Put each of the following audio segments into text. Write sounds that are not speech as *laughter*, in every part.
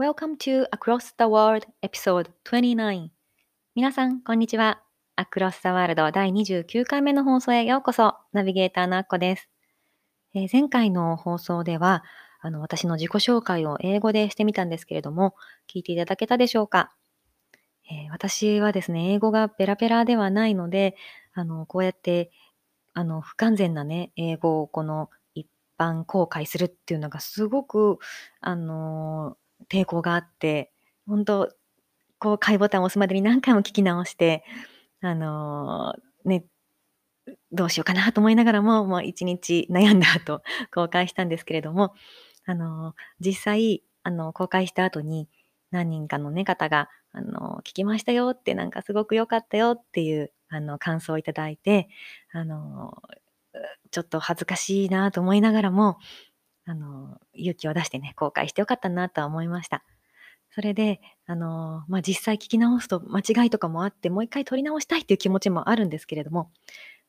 Welcome to Across the World Episode 29皆さん、こんにちは。Across the World 第29回目の放送へようこそ。ナビゲーターのアッコです。えー、前回の放送では、あの、私の自己紹介を英語でしてみたんですけれども、聞いていただけたでしょうか、えー、私はですね、英語がペラペラではないので、あの、こうやって、あの、不完全なね、英語をこの一般公開するっていうのがすごく、あの抵抗があって、本当こう、買いボタンを押すまでに何回も聞き直して、あのー、ね、どうしようかなと思いながらも、もう一日悩んだ後、公開したんですけれども、あのー、実際、あの、公開した後に、何人かのね、方が、あの、聞きましたよって、なんかすごく良かったよっていう、あの、感想をいただいて、あの、ちょっと恥ずかしいなと思いながらも、あの、勇気を出してね、公開してよかったなとは思いました。それで、あの、まあ、実際聞き直すと間違いとかもあって、もう一回撮り直したいっていう気持ちもあるんですけれども、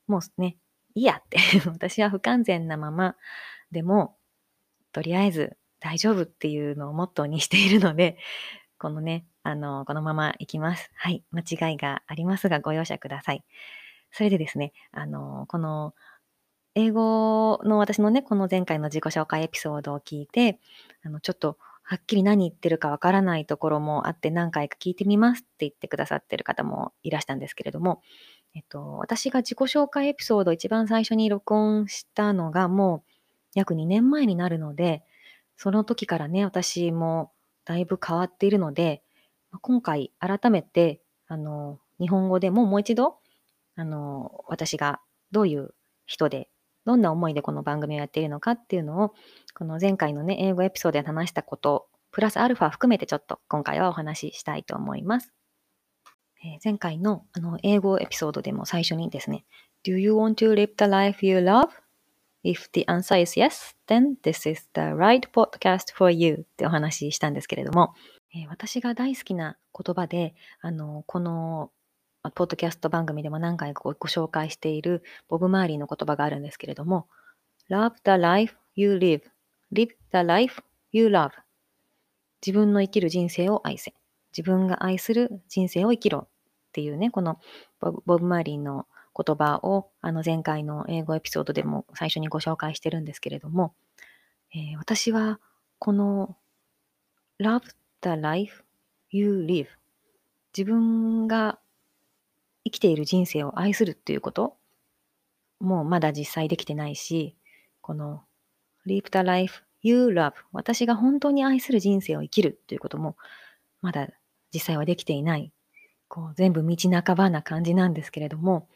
もうね、いいやって *laughs* 私は不完全なままでも、とりあえず大丈夫っていうのをモットーにしているので、このね、あの、このままいきます。はい。間違いがありますが、ご容赦ください。それでですね、あの、この英語の私のね、この前回の自己紹介エピソードを聞いて、あの、ちょっとはっきり何言ってるかわからないところもあって何回か聞いてみますって言ってくださってる方もいらしたんですけれども、えっと、私が自己紹介エピソード一番最初に録音したのがもう約2年前になるので、その時からね、私もだいぶ変わっているので、今回改めて、あの、日本語でももう一度、あの、私がどういう人でどんな思いでこの番組をやっているのかっていうのを、この前回のね、英語エピソードで話したこと、プラスアルファ含めてちょっと今回はお話ししたいと思います。えー、前回のあの英語エピソードでも最初にですね、Do you want to live the life you love?If the answer is yes, then this is the right podcast for you ってお話ししたんですけれども、えー、私が大好きな言葉で、あの、このポッドキャスト番組でも何回かご紹介しているボブ・マーリーの言葉があるんですけれども、Love the life you live. Live the life you love. 自分の生きる人生を愛せ。自分が愛する人生を生きろっていうね、このボブ・マーリーの言葉をあの前回の英語エピソードでも最初にご紹介してるんですけれども、えー、私はこの Love the life you live 自分が生きている人生を愛するっていうこと？もうまだ実際できてないし、この Live the life you love 私が本当に愛する人生を生きるっていうこともまだ実際はできていない。こう全部道半ばな感じなんですけれども、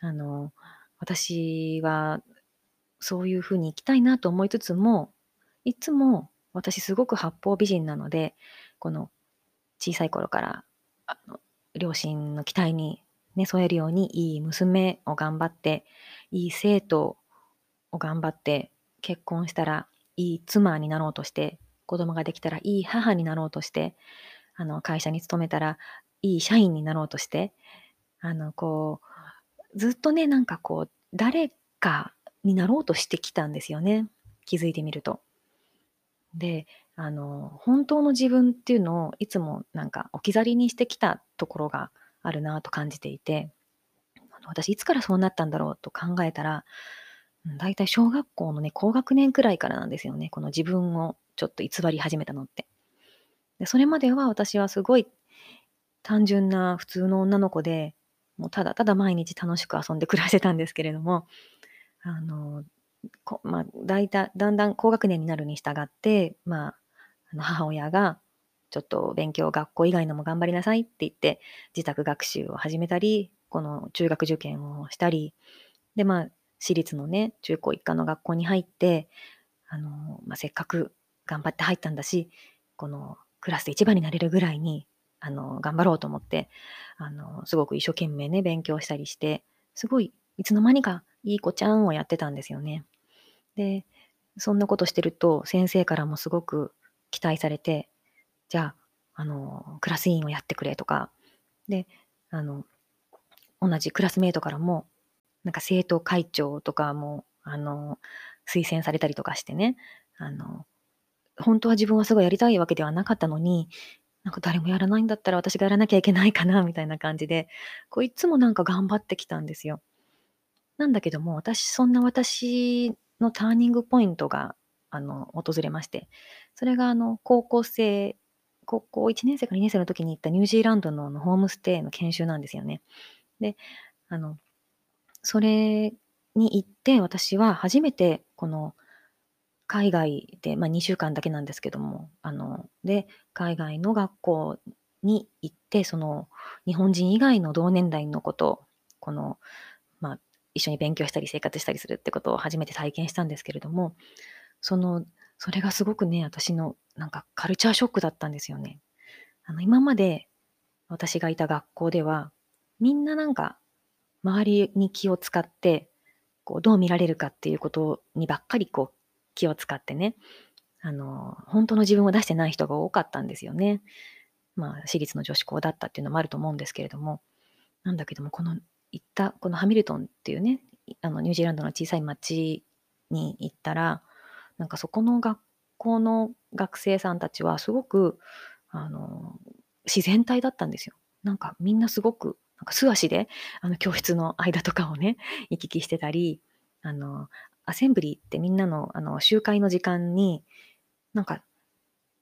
あの、私はそういうふうに生きたいなと思いつつも、いつも私すごく八方美人なので、この小さい頃からあの両親の期待にね、添えるようにいい娘を頑張って、いい生徒を頑張って、結婚したらいい妻になろうとして、子供ができたらいい母になろうとして、あの、会社に勤めたらいい社員になろうとして、あの、こう、ずっとね、なんかこう、誰かになろうとしてきたんですよね。気づいてみると。で、あの、本当の自分っていうのをいつもなんか置き去りにしてきたところがあるなと感じていて、私いつからそうなったんだろうと考えたら、だいたい小学校のね、高学年くらいからなんですよね。この自分をちょっと偽り始めたのって。でそれまでは私はすごい単純な普通の女の子で、もうただただ毎日楽しく遊んで暮らしてたんですけれども、あの、こまあ、だいただんだん高学年になるに従って、まあ、あの母親がちょっと勉強、学校以外のも頑張りなさいって言って、自宅学習を始めたり、この中学受験をしたり、で、まあ、私立のね、中高一貫の学校に入って、あの、まあ、せっかく頑張って入ったんだし、このクラスで一番になれるぐらいに、あの、頑張ろうと思って、あの、すごく一生懸命ね、勉強したりして、すごい、いつの間にかいい子ちゃんをやってたんですよね。で、そんなことしてると、先生からもすごく期待されて、じゃあ、あの、クラス委員をやってくれとか、で、あの、同じクラスメートからも、なんか生徒会長とかも、あの、推薦されたりとかしてね、あの、本当は自分はすごいやりたいわけではなかったのに、なんか誰もやらないんだったら私がやらなきゃいけないかな、みたいな感じで、こういつもなんか頑張ってきたんですよ。なんだけども、私、そんな私のターニングポイントが、あの、訪れまして、それが、あの、高校生、高校1年生か2年生の時に行ったニュージーランドのホームステイの研修なんですよね。で、あの、それに行って、私は初めて、この、海外で、まあ、2週間だけなんですけども、あの、で、海外の学校に行って、その、日本人以外の同年代のこと、この、まあ、一緒に勉強したり生活したりするってことを初めて体験したんですけれども、その、それがすごくね、私のなんかカルチャーショックだったんですよね。あの、今まで私がいた学校では、みんななんか周りに気を使って、こう、どう見られるかっていうことにばっかりこう、気を使ってね、あの、本当の自分を出してない人が多かったんですよね。まあ、私立の女子校だったっていうのもあると思うんですけれども、なんだけども、この行った、このハミルトンっていうね、あのニュージーランドの小さい町に行ったら、なんかそこの学校の学生さんたちはすごく、あの、自然体だったんですよ。なんかみんなすごく、なんか素足で、あの教室の間とかをね、*laughs* 行き来してたり、あの、アセンブリーってみんなのあの集会の時間に、なんか、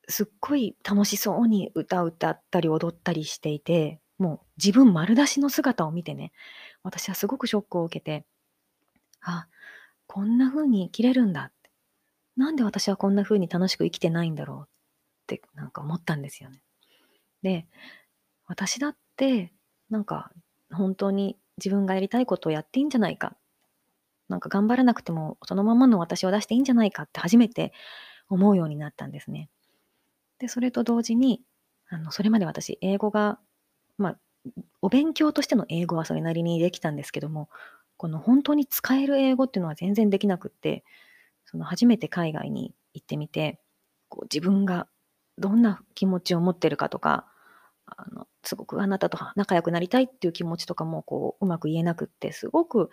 すっごい楽しそうに歌歌ったり踊ったりしていて、もう自分丸出しの姿を見てね、私はすごくショックを受けて、あ、こんな風に生きれるんだって。なんで私はこんな風に楽しく生きてないんだろうってなんか思ったんですよね。で、私だってなんか本当に自分がやりたいことをやっていいんじゃないか。なんか頑張らなくてもそのままの私を出していいんじゃないかって初めて思うようになったんですね。で、それと同時に、あの、それまで私、英語がまあ、お勉強としての英語はそれなりにできたんですけども、この本当に使える英語っていうのは全然できなくって、その初めて海外に行ってみて、こう自分がどんな気持ちを持ってるかとか、あのすごくあなたと仲良くなりたいっていう気持ちとかもこううまく言えなくって、すごく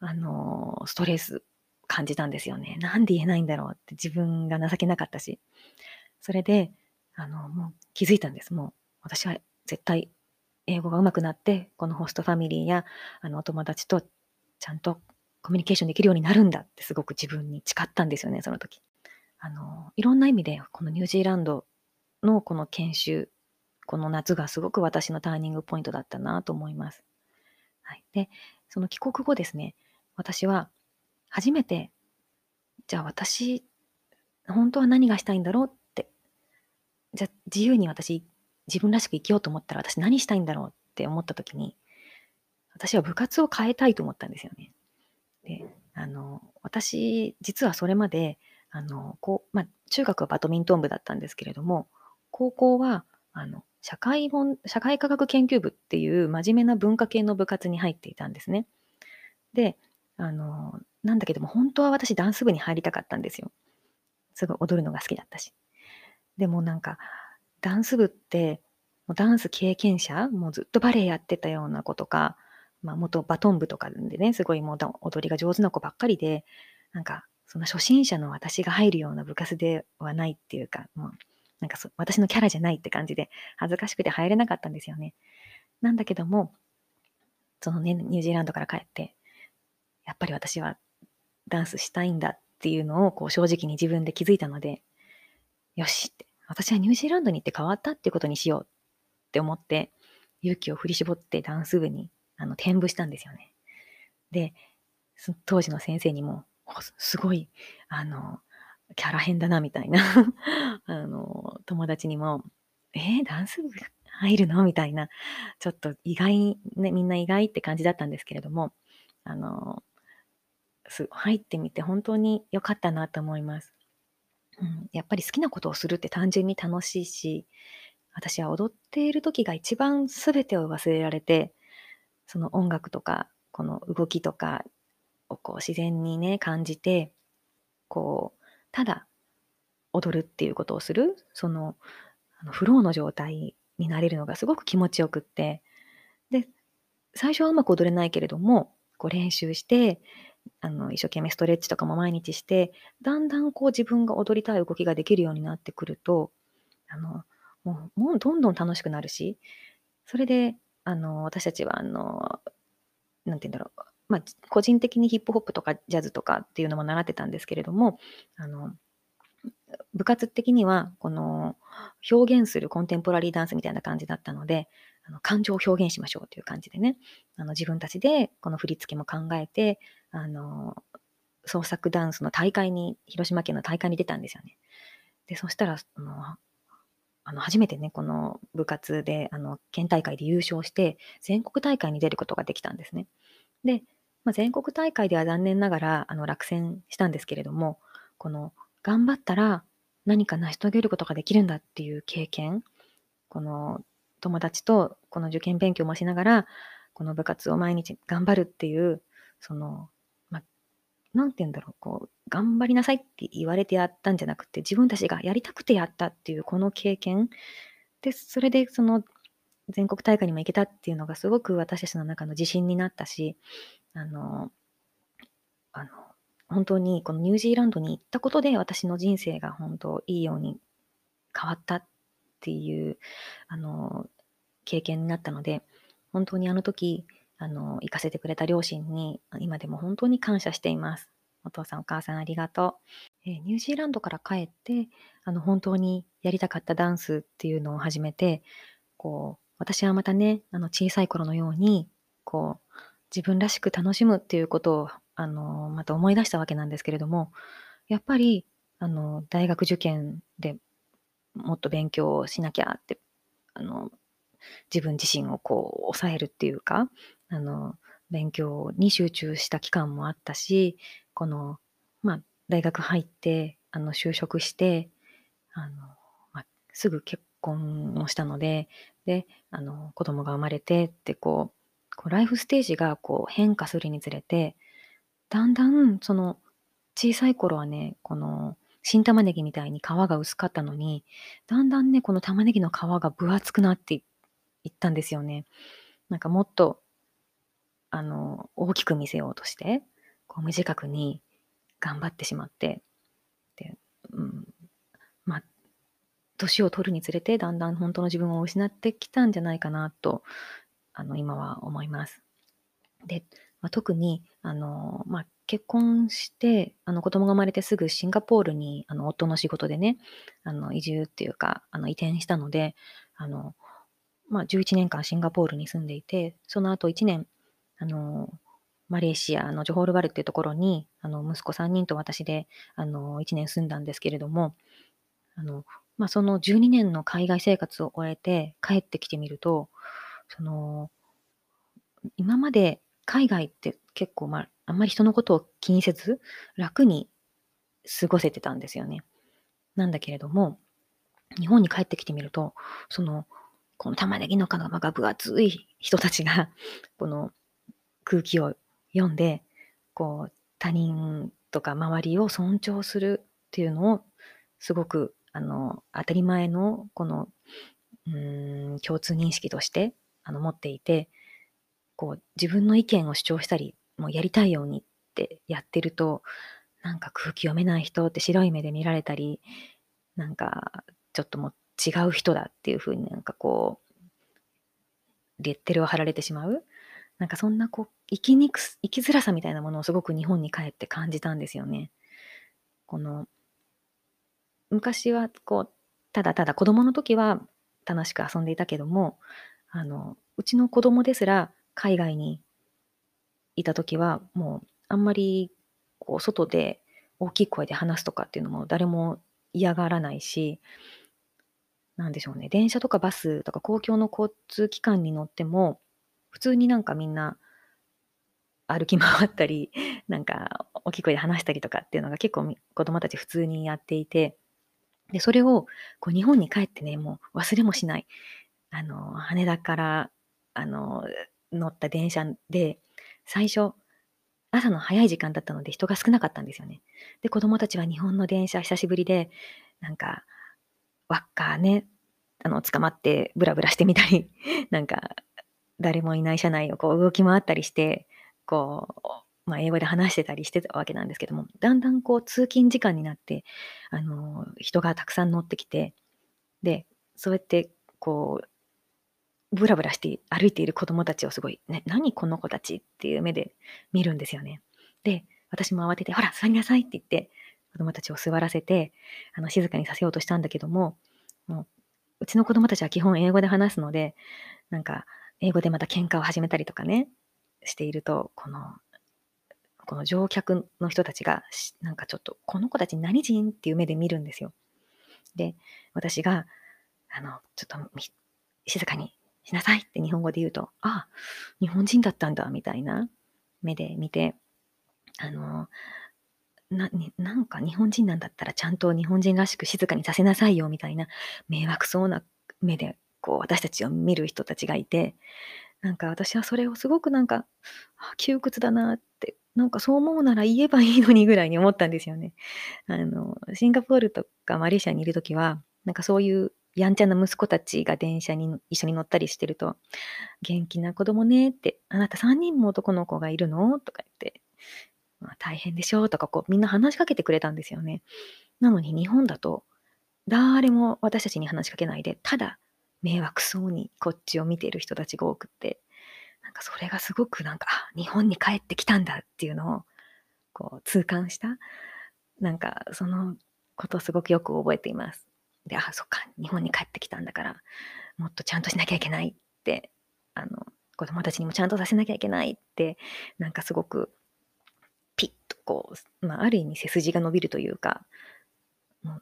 あのストレス感じたんですよね。なんで言えないんだろうって自分が情けなかったし。それで、あの、もう気づいたんです。もう私は絶対英語が上手くなって、このホストファミリーやあのお友達とちゃんとコミュニケーションできるようになるんだってすごく自分に誓ったんですよね、その時。あの、いろんな意味で、このニュージーランドのこの研修、この夏がすごく私のターニングポイントだったなと思います。はい。で、その帰国後ですね、私は初めて、じゃあ私、本当は何がしたいんだろうって、じゃあ自由に私自分らしく生きようと思ったら私何したいんだろうって思った時に、私は部活を変えたいと思ったんですよね。で、あの、私、実はそれまで、あの、こう、まあ、中学はバドミントン部だったんですけれども、高校は、あの、社会本、社会科学研究部っていう真面目な文化系の部活に入っていたんですね。で、あの、なんだけども、本当は私ダンス部に入りたかったんですよ。すごい踊るのが好きだったし。でもなんか、ダンス部って、もうダンス経験者、もうずっとバレエやってたような子とか、まあ、元バトン部とかでね、すごいもう踊りが上手な子ばっかりで、なんか、その初心者の私が入るような部活ではないっていうか、もう、なんか私のキャラじゃないって感じで、恥ずかしくて入れなかったんですよね。なんだけども、そのね、ニュージーランドから帰って、やっぱり私はダンスしたいんだっていうのをこう正直に自分で気づいたので、よしって、私はニュージーランドに行って変わったっていうことにしようって思って、勇気を振り絞ってダンス部にあの転部したんですよね。で、当時の先生にも、すごい、あの、キャラ変だな、みたいな *laughs* あの、友達にも、えー、ダンス部入るの？みたいな、ちょっと意外、ね、みんな意外って感じだったんですけれども、あの、入ってみて本当に良かったなと思います。うん、やっぱり好きなことをするって単純に楽しいし、私は踊っている時が一番全てを忘れられて、その音楽とか、この動きとかをこう自然にね、感じて、こう、ただ踊るっていうことをする、その、あのフローの状態になれるのがすごく気持ちよくって、で、最初はうまく踊れないけれども、こう練習して、あの、一生懸命ストレッチとかも毎日して、だんだんこう自分が踊りたい動きができるようになってくると、あの、もう、もうどんどん楽しくなるし、それで、あの、私たちは、あの、なんて言うんだろう、まあ、個人的にヒップホップとかジャズとかっていうのも習ってたんですけれども、あの、部活的には、この、表現するコンテンポラリーダンスみたいな感じだったので、あの感情を表現しましょうという感じでね、あの自分たちでこの振り付けも考えて、あの、創作ダンスの大会に、広島県の大会に出たんですよね。で、そしたら、あの、あの初めてね、この部活で、あの、県大会で優勝して、全国大会に出ることができたんですね。で、まあ、全国大会では残念ながら、あの、落選したんですけれども、この、頑張ったら何か成し遂げることができるんだっていう経験、この、友達とこの受験勉強もしながら、この部活を毎日頑張るっていう、その、まあ、なんて言うんだろう、こう、頑張りなさいって言われてやったんじゃなくて、自分たちがやりたくてやったっていうこの経験。で、それでその全国大会にも行けたっていうのがすごく私たちの中の自信になったし、あの、あの、本当にこのニュージーランドに行ったことで私の人生が本当いいように変わったっていう、あの、経験になったので、本当にあの時、あの、行かせてくれた両親に今でも本当に感謝しています。お父さんお母さんありがとう。えー、ニュージーランドから帰って、あの、本当にやりたかったダンスっていうのを始めて、こう、私はまたね、あの、小さい頃のように、こう、自分らしく楽しむっていうことを、あの、また思い出したわけなんですけれども、やっぱり、あの、大学受験でもっと勉強しなきゃって、あの、自分自身をこう、抑えるっていうか、あの、勉強に集中した期間もあったし、この、まあ、大学入って、あの、就職して、あの、まあ、すぐ結婚をしたので、で、あの、子供が生まれてってこう、こうライフステージがこう変化するにつれて、だんだんその小さい頃はね、この新玉ねぎみたいに皮が薄かったのに、だんだんね、この玉ねぎの皮が分厚くなっていったんですよね。なんかもっと、あの、大きく見せようとして、こう無自覚に頑張ってしまって、で、うん、まあ、年を取るにつれてだんだん本当の自分を失ってきたんじゃないかなと、あの、今は思います。で、まあ、特に、あの、まあ、結婚して、あの、子供が生まれてすぐシンガポールに、あの、夫の仕事でね、あの、移住っていうか、あの、移転したので、あの、まあ、11年間シンガポールに住んでいて、その後1年、あの、マレーシアのジョホールバルっていうところに、あの、息子3人と私で、あの、1年住んだんですけれども、あの、まあ、その12年の海外生活を終えて帰ってきてみると、その、今まで海外って結構、まあ、あんまり人のことを気にせず、楽に過ごせてたんですよね。なんだけれども、日本に帰ってきてみると、その、この玉ねぎの皮が分厚い人たちが、この空気を読んで、こう、他人とか周りを尊重するっていうのを、すごく、あの、当たり前の、この、うん、共通認識として、あの、持っていて、こう、自分の意見を主張したり、もうやりたいようにってやってると、なんか空気読めない人って白い目で見られたり、なんか、ちょっともう違う人だっていうふうになんかこう、レッテルを貼られてしまう。なんかそんなこう、生きにくす、生きづらさみたいなものをすごく日本に帰って感じたんですよね。この、昔はこう、ただただ子供の時は楽しく遊んでいたけども、あの、うちの子供ですら海外にいた時は、もうあんまりこう外で大きい声で話すとかっていうのも誰も嫌がらないし、なんでしょうね、電車とかバスとか公共の交通機関に乗っても、普通になんかみんな歩き回ったり、*laughs* なんか大きい声で話したりとかっていうのが結構子供たち普通にやっていて、で、それをこう日本に帰ってね、もう忘れもしない。あの、羽田から、あの、乗った電車で、最初、朝の早い時間だったので人が少なかったんですよね。で、子供たちは日本の電車久しぶりで、なんか、輪っかね、あの、捕まってブラブラしてみたり、*laughs* なんか、誰もいない車内をこう動き回ったりして、こう、まあ、英語で話してたりしてたわけなんですけども、だんだんこう通勤時間になって、あの、人がたくさん乗ってきて、で、そうやってこう、ブラブラして歩いている子供たちをすごい、ね、何この子たちっていう目で見るんですよね。で、私も慌てて、ほら、座りなさいって言って、子供たちを座らせて、あの、静かにさせようとしたんだけども、もう、うちの子供たちは基本英語で話すので、なんか、英語でまた喧嘩を始めたりとかね、していると、この、この乗客の人たちが、なんかちょっと、この子たち何人っていう目で見るんですよ。で、私が、あの、ちょっと静かにしなさいって日本語で言うと、ああ、日本人だったんだ、みたいな目で見て、あの、な、なんか日本人なんだったらちゃんと日本人らしく静かにさせなさいよ、みたいな迷惑そうな目で、こう、私たちを見る人たちがいて、なんか私はそれをすごくなんか、窮屈だなって、なんかそう思うなら言えばいいのにぐらいに思ったんですよね。あの、シンガポールとかマレーシアにいるときは、なんかそういうやんちゃな息子たちが電車に一緒に乗ったりしてると、元気な子供ねって、あなた3人も男の子がいるの？とか言って、まあ、大変でしょとかこうみんな話しかけてくれたんですよね。なのに日本だと、誰も私たちに話しかけないで、ただ迷惑そうにこっちを見ている人たちが多くって、なんかそれがすごくなんか、日本に帰ってきたんだっていうのを、こう痛感した。なんかそのことをすごくよく覚えています。で、あ、そっか、日本に帰ってきたんだから、もっとちゃんとしなきゃいけないって、あの、子供たちにもちゃんとさせなきゃいけないって、なんかすごく、ピッとこう、まあ、ある意味背筋が伸びるというか、も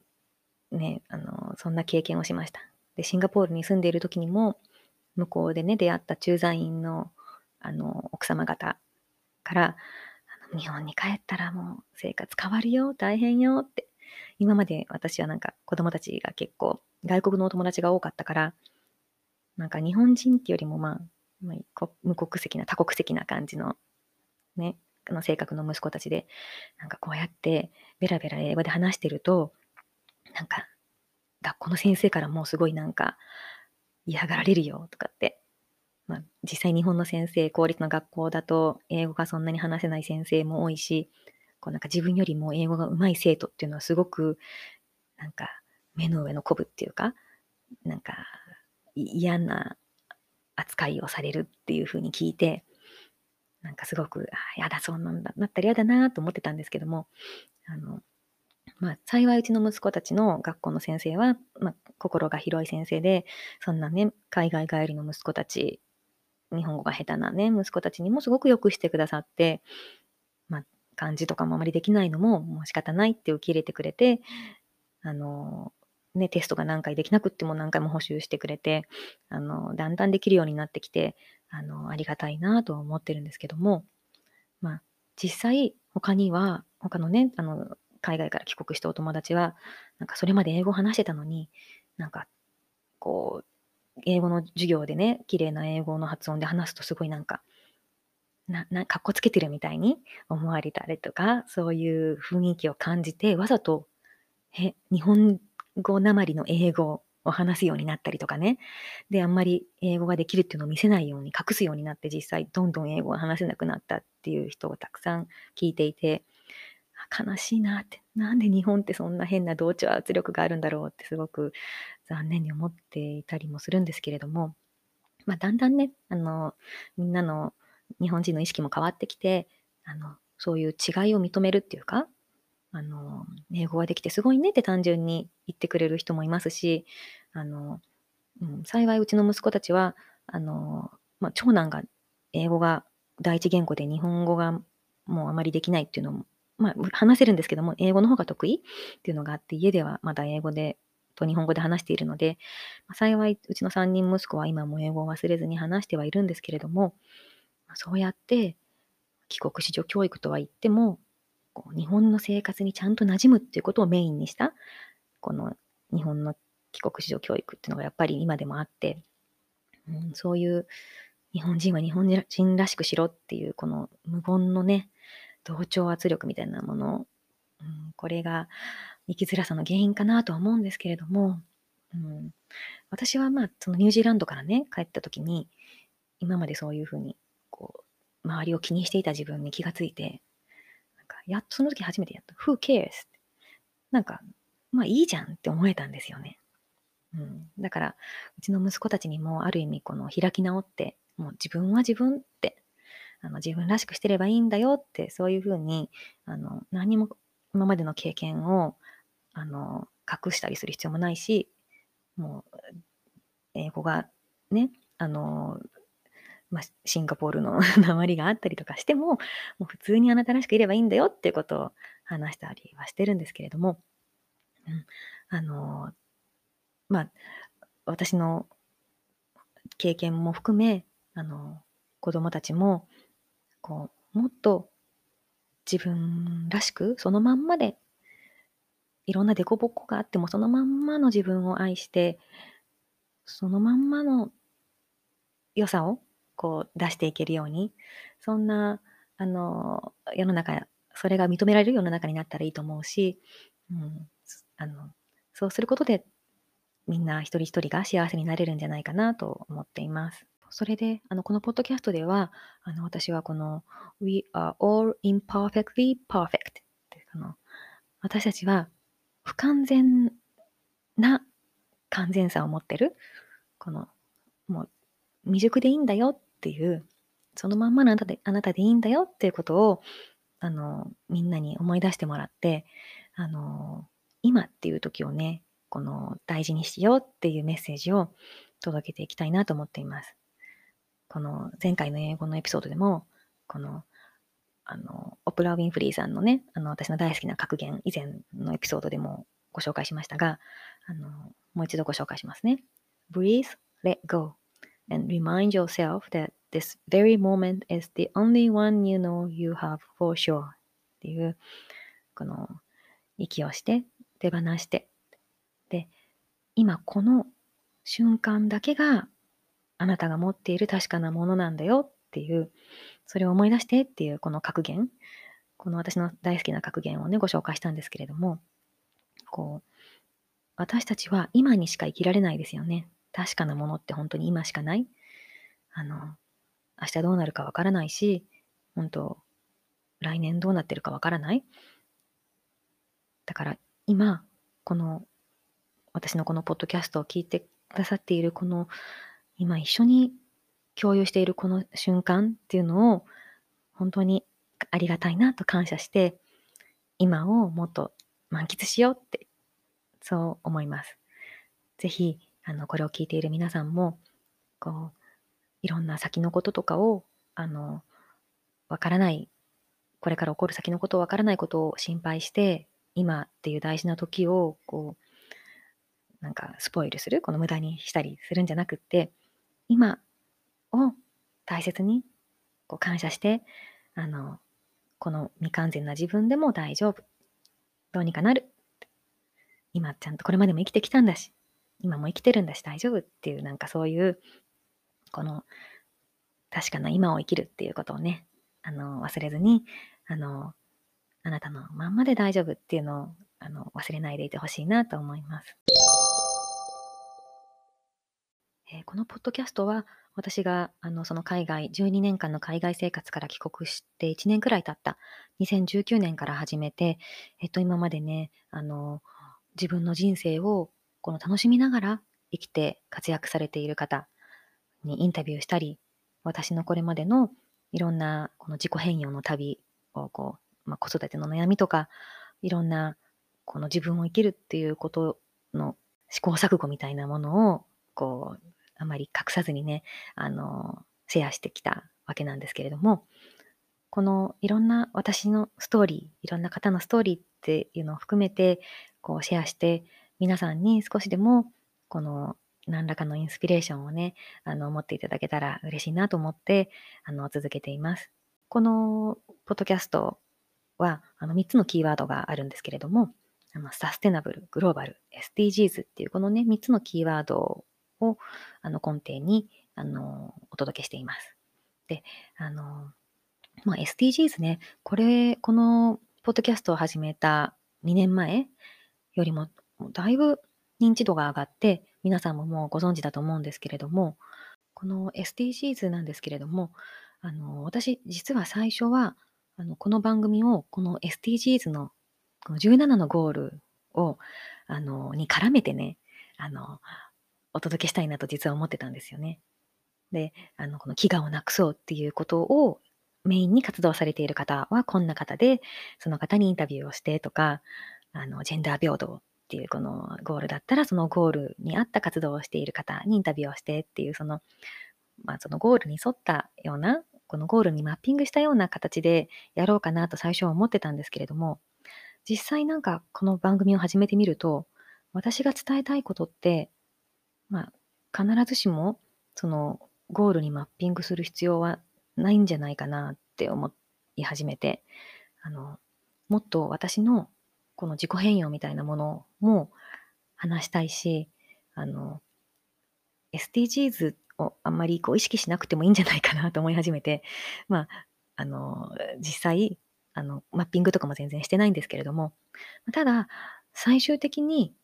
うね、あの、そんな経験をしました。で、シンガポールに住んでいる時にも、向こうでね、出会った駐在員の、あの、奥様方から、日本に帰ったらもう生活変わるよ、大変よって今まで私はなんか子供たちが結構外国のお友達が多かったから、なんか日本人っていうよりもまあ、まあ、無国籍な多国籍な感じのね、の性格の息子たちで、なんかこうやってベラベラ英語で話してると、なんか学校の先生からもうすごいなんか嫌がられるよとかって、まあ、実際日本の先生、公立の学校だと英語がそんなに話せない先生も多いし、こうなんか自分よりも英語が上手い生徒っていうのはすごくなんか目の上のこぶっていうかなんか嫌な扱いをされるっていうふうに聞いてなんかすごくあやだそうなんだなったら嫌だなと思ってたんですけどもあのまあ、幸いうちの息子たちの学校の先生は、まあ、心が広い先生で、そんなね、海外帰りの息子たち、日本語が下手なね、息子たちにもすごくよくしてくださって、まあ、感じとかもあまりできないのも、もう仕方ないって受け入れてくれて、あの、ね、テストが何回できなくっても何回も補習してくれて、あの、だんだんできるようになってきて、あの、ありがたいなとは思ってるんですけども、まあ、実際、他には、他のね、あの、海外から帰国したお友達は、なんかそれまで英語話してたのに、なんか、こう、英語の授業でね、綺麗な英語の発音で話すとすごいなんか、な、な、かっこつけてるみたいに思われたりとか、そういう雰囲気を感じて、わざと、へ、日本語なまりの英語を話すようになったりとかね。で、あんまり英語ができるっていうのを見せないように、隠すようになって、実際どんどん英語が話せなくなったっていう人をたくさん聞いていて、悲しいなって、なんで日本ってそんな変な同調圧力があるんだろうってすごく残念に思っていたりもするんですけれども、まあ、だんだんね、あの、みんなの日本人の意識も変わってきて、あの、そういう違いを認めるっていうか、あの、英語ができてすごいねって単純に言ってくれる人もいますし、あの、うん、幸いうちの息子たちは、あの、まあ、長男が英語が第一言語で日本語がもうあまりできないっていうのも、まあ、話せるんですけども、英語の方が得意っていうのがあって、家ではまだ英語でと日本語で話しているので、まあ、幸いうちの3人息子は今も英語を忘れずに話してはいるんですけれどもま、そうやって帰国子女教育とは言っても、こう日本の生活にちゃんと馴染むっていうことをメインにした、この日本の帰国子女教育っていうのがやっぱり今でもあって、うん、そういう日本人は日本人らしくしろっていうこの無言のね、同調圧力みたいなもの、うん、これが生きづらさの原因かなとは思うんですけれども、うん、私はまあそのニュージーランドからね帰った時に今までそういうふうにこう周りを気にしていた自分に気がついてなんかやっとその時初めてやっと Who cares? なんかまあいいじゃんって思えたんですよね。うん、だからうちの息子たちにもある意味この開き直ってもう自分は自分ってあの自分らしくしてればいいんだよってそういうふうにあの何も今までの経験をあの隠したりする必要もないしもう英語がねあのまあ、シンガポールの *laughs* 鉛があったりとかしても、もう普通にあなたらしくいればいいんだよっていうことを話したりはしてるんですけれども、うん、あの、まあ、私の経験も含め、あの、子供たちも、こう、もっと自分らしく、そのまんまでいろんな凸凹があってもそのまんまの自分を愛してそのまんまの良さをこう出していけるようにそんなあの世の中それが認められる世の中になったらいいと思うし、うん、あのそうすることでみんな一人一人が幸せになれるんじゃないかなと思っています。それで、あの、このポッドキャストでは、あの、私はこの We are all imperfectly perfect あの私たちは不完全な完全さを持ってる、この、もう未熟でいいんだよっていう、そのまんまのあなたであなたでいいんだよっていうことを、あの、みんなに思い出してもらって、あの、今っていう時をね、この大事にしようっていうメッセージを届けていきたいなと思っています。この前回の英語のエピソードでも、このあの、オプラ・ウィンフリーさんのね、あの、私の大好きな格言、以前のエピソードでもご紹介しましたが、あの、もう一度ご紹介しますね。Breathe, let go, and remind yourself that this very moment is the only one you know you have for sure っていう、この、息をして、手放して、で、今この瞬間だけがあなたが持っている確かなものなんだよっていう、それを思い出してっていうこの格言、この私の大好きな格言をね、ご紹介したんですけれども、こう、私たちは今にしか生きられないですよね。確かなものって本当に今しかない。あの、明日どうなるかわからないし、本当、来年どうなってるかわからない。だから今、この、私のこのポッドキャストを聞いてくださっているこの、今一緒に共有しているこの瞬間っていうのを本当にありがたいなと感謝して今をもっと満喫しようってそう思います。ぜひあのこれを聞いている皆さんもこういろんな先のこととかをあのわからないこれから起こる先のことわからないことを心配して今っていう大事な時をこうなんかスポイルする？この無駄にしたりするんじゃなくって今を大切にこう感謝して、あの、この未完全な自分でも大丈夫。どうにかなる。今ちゃんとこれまでも生きてきたんだし、今も生きてるんだし大丈夫っていうなんかそういう、この確かな今を生きるっていうことをね、あの、忘れずに、あの、あなたのまんまで大丈夫っていうのをあの忘れないでいてほしいなと思います。えー、このポッドキャストは私があのその海外、12年間の海外生活から帰国して1年くらい経った。2019年から始めて、えっと、今までね、あの自分の人生をこの楽しみながら生きて活躍されている方にインタビューしたり、私のこれまでのいろんなこの自己変容の旅をこう、まあ、子育ての悩みとか、いろんなこの自分を生きるっていうことの試行錯誤みたいなものをこうあまり隠さずにね、あの、シェアしてきたわけなんですけれども、このいろんな私のストーリー、いろんな方のストーリーっていうのを含めて、こうシェアして、皆さんに少しでも、この何らかのインスピレーションをね、あの、持っていただけたら嬉しいなと思って、あの、続けています。このポッドキャストは、あの、3つのキーワードがあるんですけれども、あのサステナブル、グローバル、SDGs っていうこのね、3つのキーワードをあの根底にあのお届けしています。で、あの、まあ、SDGs ね、これ、このポッドキャストを始めた2年前よりも、だいぶ認知度が上がって、皆さんももうご存知だと思うんですけれども、この SDGs なんですけれども、あの、私、実は最初は、あの、この番組を、この SDGs の、この17のゴールを、あの、に絡めてね、あの、お届けしたいなと実は思ってたんですよね。で、あの、この飢餓をなくそうっていうことをメインに活動されている方はこんな方で、その方にインタビューをしてとか、あの、ジェンダー平等っていうこのゴールだったら、そのゴールに合った活動をしている方にインタビューをしてっていう、その、まあ、そのゴールに沿ったような、このゴールにマッピングしたような形でやろうかなと最初は思ってたんですけれども、実際なんかこの番組を始めてみると、私が伝えたいことって、まあ、必ずしも、その、ゴールにマッピングする必要はないんじゃないかなって思い始めて、あの、もっと私のこの自己変容みたいなものも話したいし、あの、SDGs をあんまりこう意識しなくてもいいんじゃないかなと思い始めて、まあ、あの、実際、あの、マッピングとかも全然してないんですけれども、ただ、最終的に、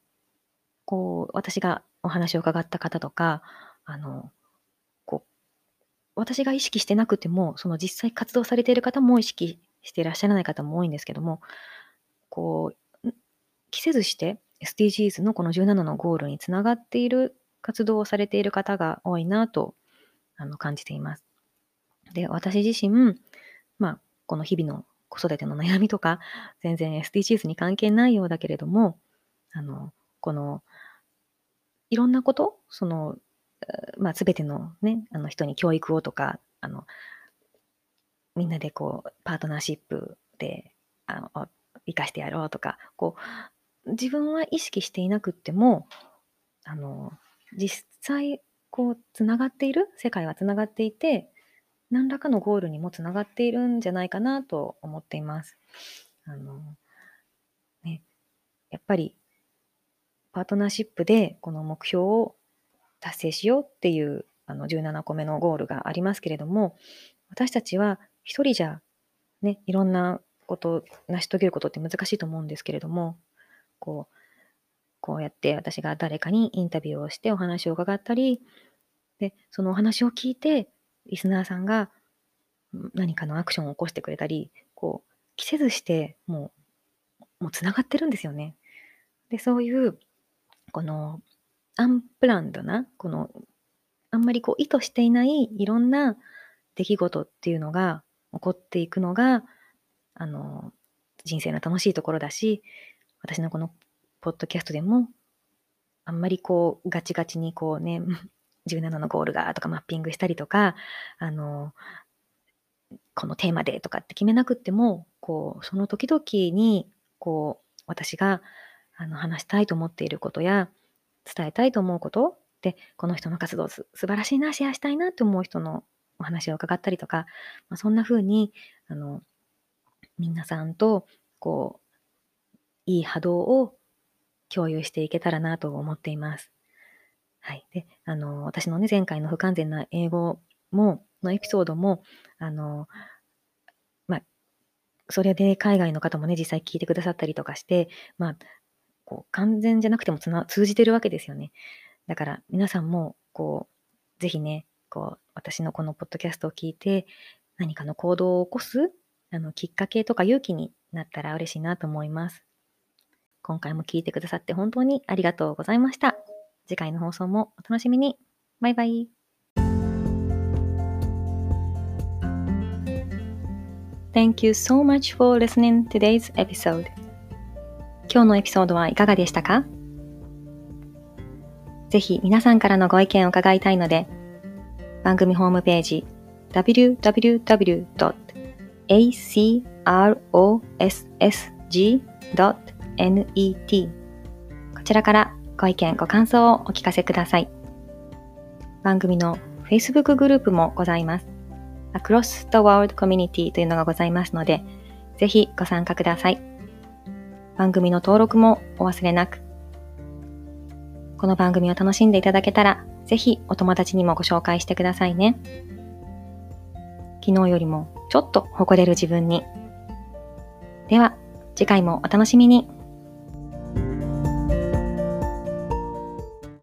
こう、私がお話を伺った方とか、あの、こう私が意識してなくても、その実際活動されている方も意識していらっしゃらない方も多いんですけども、こう、着せずして SDGs のこの17のゴールにつながっている活動をされている方が多いなとあの感じています。で、私自身、まあ、この日々の子育ての悩みとか、全然 SDGs に関係ないようだけれども、あの、この、いろんなこと、その、まあ、全てのね、あの人に教育をとか、あの、みんなでこう、パートナーシップで、あの、生かしてやろうとか、こう、自分は意識していなくっても、あの、実際、こう、つながっている、世界はつながっていて、何らかのゴールにもつながっているんじゃないかなと思っています。あの、ね、やっぱり、パートナーシップでこの目標を達成しようっていうあの17個目のゴールがありますけれども、私たちは一人じゃね、いろんなことを成し遂げることって難しいと思うんですけれども、こう、こうやって私が誰かにインタビューをしてお話を伺ったり、で、そのお話を聞いて、リスナーさんが何かのアクションを起こしてくれたり、こう、着せずして、もう、もう繋がってるんですよね。で、そういう、この、アンプランドな、この、あんまりこう意図していないいろんな出来事っていうのが起こっていくのが、あの、人生の楽しいところだし、私のこのポッドキャストでも、あんまりこう、ガチガチにこうね、*laughs* 17のゴールがとかマッピングしたりとか、あの、このテーマでとかって決めなくっても、こう、その時々に、こう、私があの話したいと思っていることや、伝えたいと思うことで、この人の活動す素晴らしいな、シェアしたいなって思う人のお話を伺ったりとか、まあ、そんな風に、あの、皆さんと、こう、いい波動を共有していけたらなと思っています。はい。で、あの、私のね、前回の不完全な英語も、のエピソードも、あの、まあ、それで海外の方もね、実際聞いてくださったりとかして、まあ、こう、完全じゃなくてもつな通じてるわけですよね。だから皆さんも、こう、ぜひね、こう、私のこのポッドキャストを聞いて、何かの行動を起こす、あの、きっかけとか勇気になったら嬉しいなと思います。今回も聞いてくださって本当にありがとうございました。次回の放送もお楽しみに。バイバイ。Thank you so much for listening today's episode. 今日のエピソードはいかがでしたか？ぜひ皆さんからのご意見を伺いたいので、番組ホームページ www.acrossg.net こちらからご意見、ご感想をお聞かせください。番組の Facebook グループもございます。Across the World Community というのがございますので、ぜひご参加ください。番組の登録もお忘れなく。この番組を楽しんでいただけたら、ぜひお友達にもご紹介してくださいね。昨日よりもちょっと誇れる自分に。では、次回もお楽しみに。